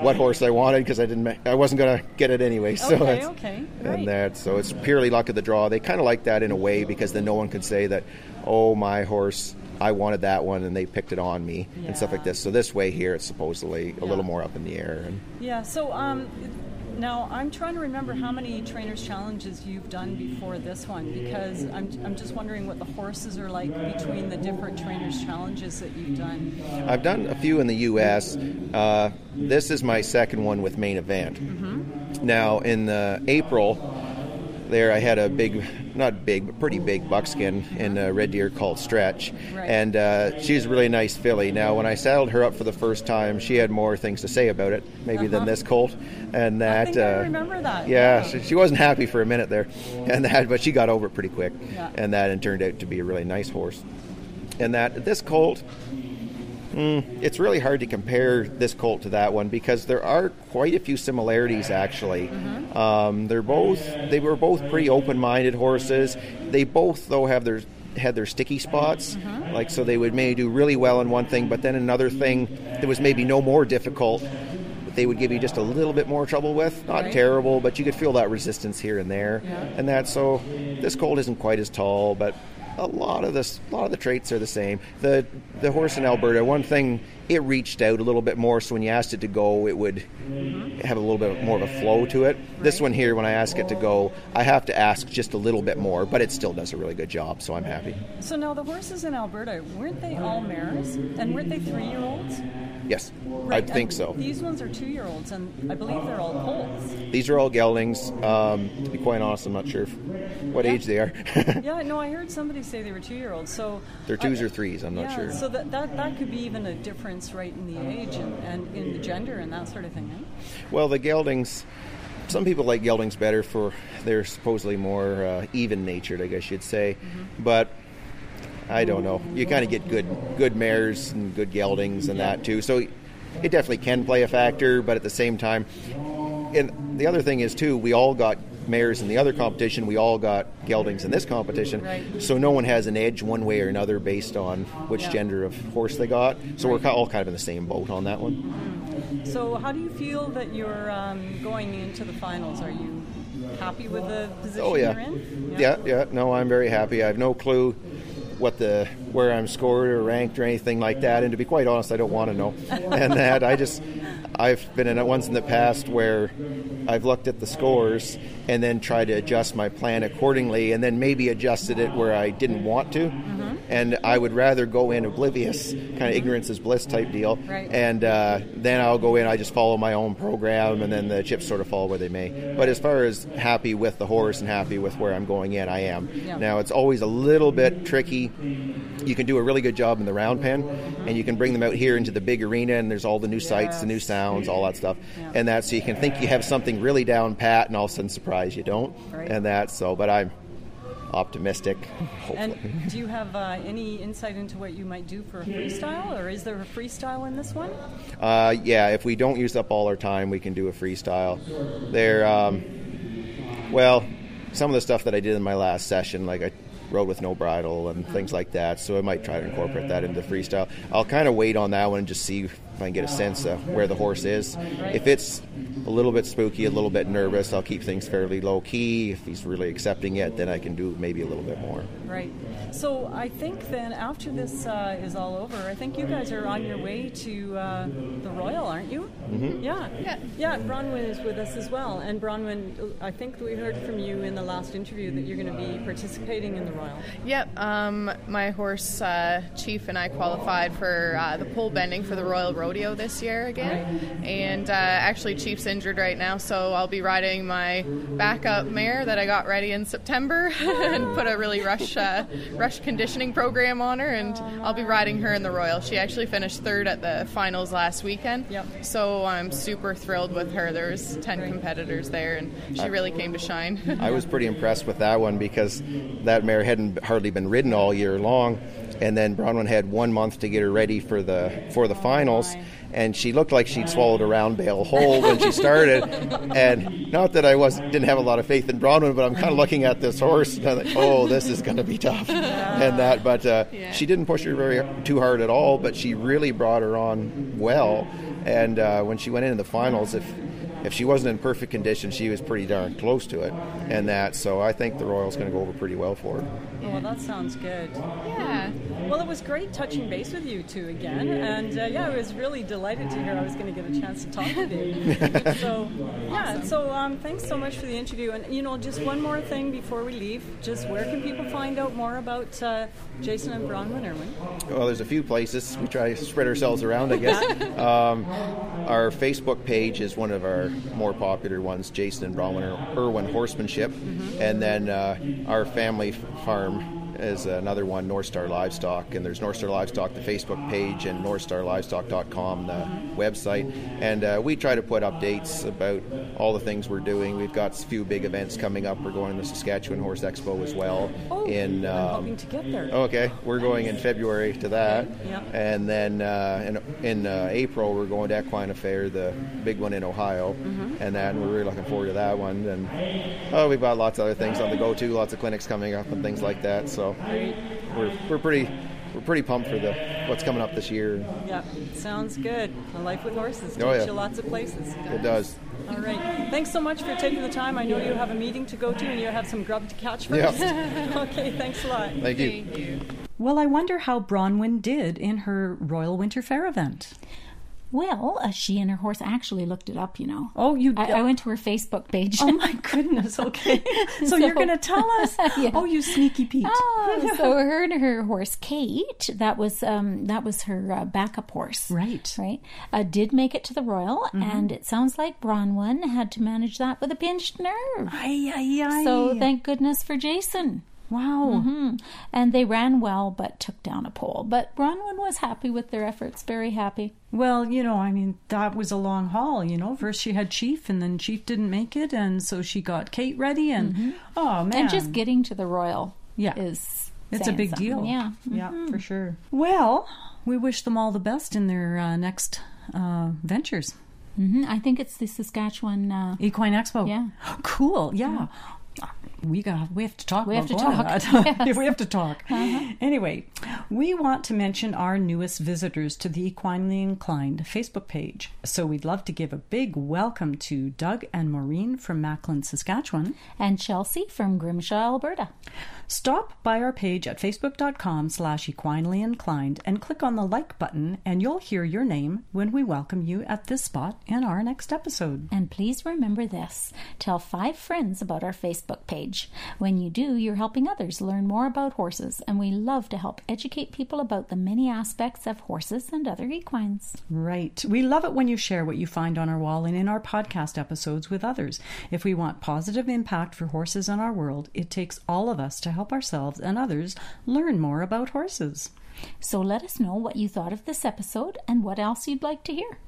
what horse I wanted because I didn't. I wasn't gonna get it anyway. So Okay, it's- okay, great. and that so it's purely luck of the draw. They kind of like that in a way because then no one could say that, oh my horse. I wanted that one, and they picked it on me and stuff like this. So this way here, it's supposedly a Yeah. little more up in the air. And Yeah. So um, now I'm trying to remember how many trainers challenges you've done before this one because I'm, I'm just wondering what the horses are like between the different trainers challenges that you've done. I've done a few in the U.S. Uh, this is my second one with Mane Event. Mm-hmm. Now in uh, April, there I had a big, not big, but pretty big buckskin in a Red Deer called Stretch, Right. and uh, she's a really nice filly. Now when I saddled her up for the first time, she had more things to say about it, maybe than this colt, and that. Uh-huh. I think I uh, remember that. Yeah, she, she wasn't happy for a minute there, and that, but she got over it pretty quick, Yeah. and that and turned out to be a really nice horse. And that this colt, mm, it's really hard to compare this colt to that one because there are quite a few similarities actually. Um, they're both they were both pretty open-minded horses. They both though have their had their sticky spots, like so they would maybe do really well in one thing, but then another thing that was maybe no more difficult they would give you just a little bit more trouble with. Not Right. terrible, but you could feel that resistance here and there, Yeah. and that. So this colt isn't quite as tall, but a lot of this, a lot of the traits are the same. The the horse in Alberta, one thing, it reached out a little bit more. So when you asked it to go, it would have a little bit more of a flow to it. This one here, when I ask it to go, I have to ask just a little bit more, but it still does a really good job. So I'm happy. So now the horses in Alberta weren't they all mares and weren't they three year olds? Yes, Right, I think and so. These ones are two year olds, and I believe they're all colts. These are all geldings. Um, to be quite honest, I'm not sure if, what age they are. [LAUGHS] Yeah, no, I heard somebody say they were two year olds. So They're twos I- or threes. I'm not yeah, sure. So that, that that could be even a difference, right, in the age and, and in the gender and that sort of thing. Eh? Well, the geldings. Some people like geldings better for they're supposedly more uh, even natured, I guess you'd say. But I don't know. You kind of get good good mares and good geldings and that too. So it definitely can play a factor, but at the same time, and the other thing is too, we all got mares in the other competition. We all got geldings in this competition. Right. So no one has an edge one way or another based on which Yeah. gender of horse they got. So we're all kind of in the same boat on that one. So how do you feel that you're um, going into the finals? Are you happy with the position Oh yeah. you're in? yeah, yeah. No, I'm very happy. I have no clue what the where I'm scored or ranked or anything like that. And to be quite honest, I don't want to know. [LAUGHS] and that I just I've been in ones in the past where I've looked at the scores and then tried to adjust my plan accordingly, and then maybe adjusted it where I didn't want to. And I would rather go in oblivious, kind of ignorance is bliss type deal. Right. And uh, then I'll go in. I just follow my own program, and then the chips sort of fall where they may. But as far as happy with the horse and happy with where I'm going in, I am. Yeah. Now it's always a little bit tricky. You can do a really good job in the round pen, and you can bring them out here into the big arena, and there's all the new sights, the new Yes. Sounds, all that stuff, Yeah. and that. So you can think you have something really down pat, and all of a sudden surprise you don't, Right. and that. So, but I'm optimistic. Hopefully. And do you have uh, any insight into what you might do for a freestyle, or is there a freestyle in this one? Uh, yeah, if we don't use up all our time, we can do a freestyle. There, um, well, some of the stuff that I did in my last session, like I rode with no bridle and things like that, so I might try to incorporate that into freestyle. I'll kind of wait on that one and just see if I can get a sense of where the horse is. If it's a little bit spooky, a little bit nervous, I'll keep things fairly low key. If he's really accepting it, then I can do maybe a little bit more. Right. So I think then after this uh, is all over, I think you guys are on your way to uh, the Royal, aren't you? Mm-hmm. Yeah. Yeah. Yeah. Bronwyn is with us as well, and Bronwyn, I think we heard from you in the last interview that you're going to be participating in the Royal. Yep. Um, my horse uh, Chief and I qualified for uh, the pole bending for the Royal Rodeo this year again, and uh, actually Chief's injured right now, so I'll be riding my backup mare that I got ready in September [LAUGHS] and put a really rush uh, rush conditioning program on her, and I'll be riding her in the Royal. She actually finished third at the finals last weekend, Yep. so I'm super thrilled with her. There was ten competitors there, and she really came to shine. [LAUGHS] I was pretty impressed with that one because that mare hadn't hardly been ridden all year long, and then Bronwyn had one month to get her ready for the for the finals, my. And she looked like she'd swallowed a round bale whole when she started. and not that I was didn't have a lot of faith in Bronwyn, but I'm kind of looking at this horse and I'm like, oh, this is going to be tough, and that. But uh, Yeah. she didn't push her very too hard at all, but she really brought her on well, and uh, when she went into the finals, if if she wasn't in perfect condition, she was pretty darn close to it, and that. So I think the Royals going to go over pretty well for her. Oh, well, that sounds good. yeah. Well, it was great touching base with you two again, and uh, yeah, I was really delighted to hear I was going to get a chance to talk with you. [LAUGHS] so yeah, so um, thanks so much for the interview, and you know, just one more thing before we leave, just where can people find out more about uh, Jason and Bronwyn Irwin? Well, there's a few places. We try to spread ourselves around, I guess. [LAUGHS] um, our Facebook page is one of our more popular ones, Jason and Bronwyn Irwin Horsemanship. Mm-hmm. And then uh, our family farm is another one, North Star Livestock, and there's North Star Livestock, the Facebook page, and NorthStarLivestock.com, the website. And uh, we try to put updates about all the things we're doing. We've got a few big events coming up. We're going to the Saskatchewan Horse Expo as well. Oh, in um, I'm hoping to get there. Okay, we're going in February to that, yeah. and then uh, in, in uh, April we're going to Equine Affaire, the big one in Ohio, mm-hmm. and that and we're really looking forward to that one. And oh, we've got lots of other things on the go too, lots of clinics coming up and things like that. So we're, we're pretty we're pretty pumped for the what's coming up this year. Yeah, sounds good. A life with horses oh, takes oh, yeah. you lots of places. It does. All right. Thanks so much for taking the time. I know you have a meeting to go to and you have some grub to catch first. Yep. [LAUGHS] okay, thanks a lot. Thank you. Thank you. Well, I wonder how Bronwyn did in her Royal Winter Fair event. Well, uh, she and her horse actually looked it up, you know. Oh, you I, I went to her Facebook page. Oh my goodness. [LAUGHS] Okay. So, so you're going to tell us? [LAUGHS] Yeah. Oh, you sneaky Pete. Oh, [LAUGHS] so her and her horse Kate, that was um, that was her uh, backup horse. Right. Right. Uh, did make it to the Royal, mm-hmm. and it sounds like Bronwyn had to manage that with a pinched nerve. Aye, aye, aye. So thank goodness for Jason. Wow. Mm-hmm. And they ran well, but took down a pole. But Bronwyn was happy with their efforts, very happy. Well, you know, I mean, that was a long haul, you know. First she had Chief, and then Chief didn't make it, and so she got Kate ready, and mm-hmm. oh, man. And just getting to the Royal yeah. is. It's a big something. deal. Yeah. Mm-hmm. Yeah, for sure. Well, we wish them all the best in their uh, next uh, ventures. Mm-hmm. I think it's the Saskatchewan uh, Equine Expo. Yeah. [GASPS] Cool. Yeah. yeah we got we have to talk. We have to talk. [LAUGHS] Yes. we have to talk. Uh-huh. Anyway, we want to mention our newest visitors to the Equinely Inclined Facebook page. So we'd love to give a big welcome to Doug and Maureen from Macklin, Saskatchewan, and Chelsea from Grimshaw, Alberta. Stop by our page at facebook.com slash equinely inclined and click on the like button and you'll hear your name when we welcome you at this spot in our next episode. And please remember this. Tell five friends about our Facebook page. When you do, you're helping others learn more about horses and we love to help educate people about the many aspects of horses and other equines. Right. We love it when you share what you find on our wall and in our podcast episodes with others. If we want positive impact for horses in our world, it takes all of us to help help ourselves and others learn more about horses. So let us know what you thought of this episode and what else you'd like to hear.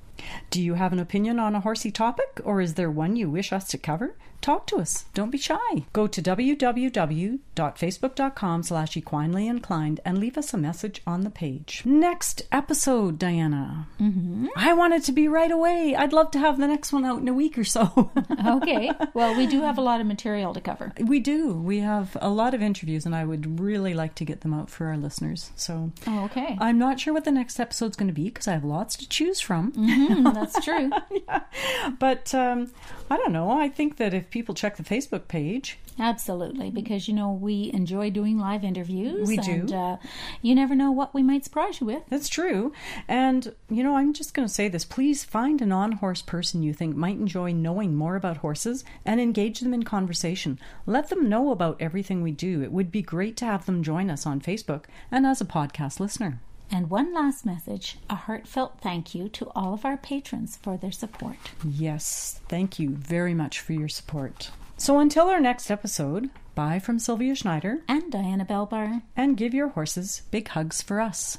Do you have an opinion on a horsey topic, or is there one you wish us to cover? Talk to us. Don't be shy. Go to www.facebook.com slash equinely inclined and leave us a message on the page. Next episode, Diana. Mm-hmm. I want it to be right away. I'd love to have the next one out in a week or so. [LAUGHS] okay. Well, we do have a lot of material to cover. We do. We have a lot of interviews, and I would really like to get them out for our listeners. So, oh, okay. I'm not sure what the next episode's going to be because I have lots to choose from. Mm, that's true. [LAUGHS] yeah. But um, I don't know. I think that if people check the Facebook page. Absolutely, because you know we enjoy doing live interviews. We and, do. Uh, you never know what we might surprise you with. That's true. And you know, I'm just going to say this: please find an on-horse person you think might enjoy knowing more about horses and engage them in conversation. Let them know about everything we do. It would be great to have them join us on Facebook and as a podcast listener. And one last message a heartfelt thank you to all of our patrons for their support. Yes, thank you very much for your support. So until our next episode, bye from Sylvia Schneider and Diana Belbar. And give your horses big hugs for us.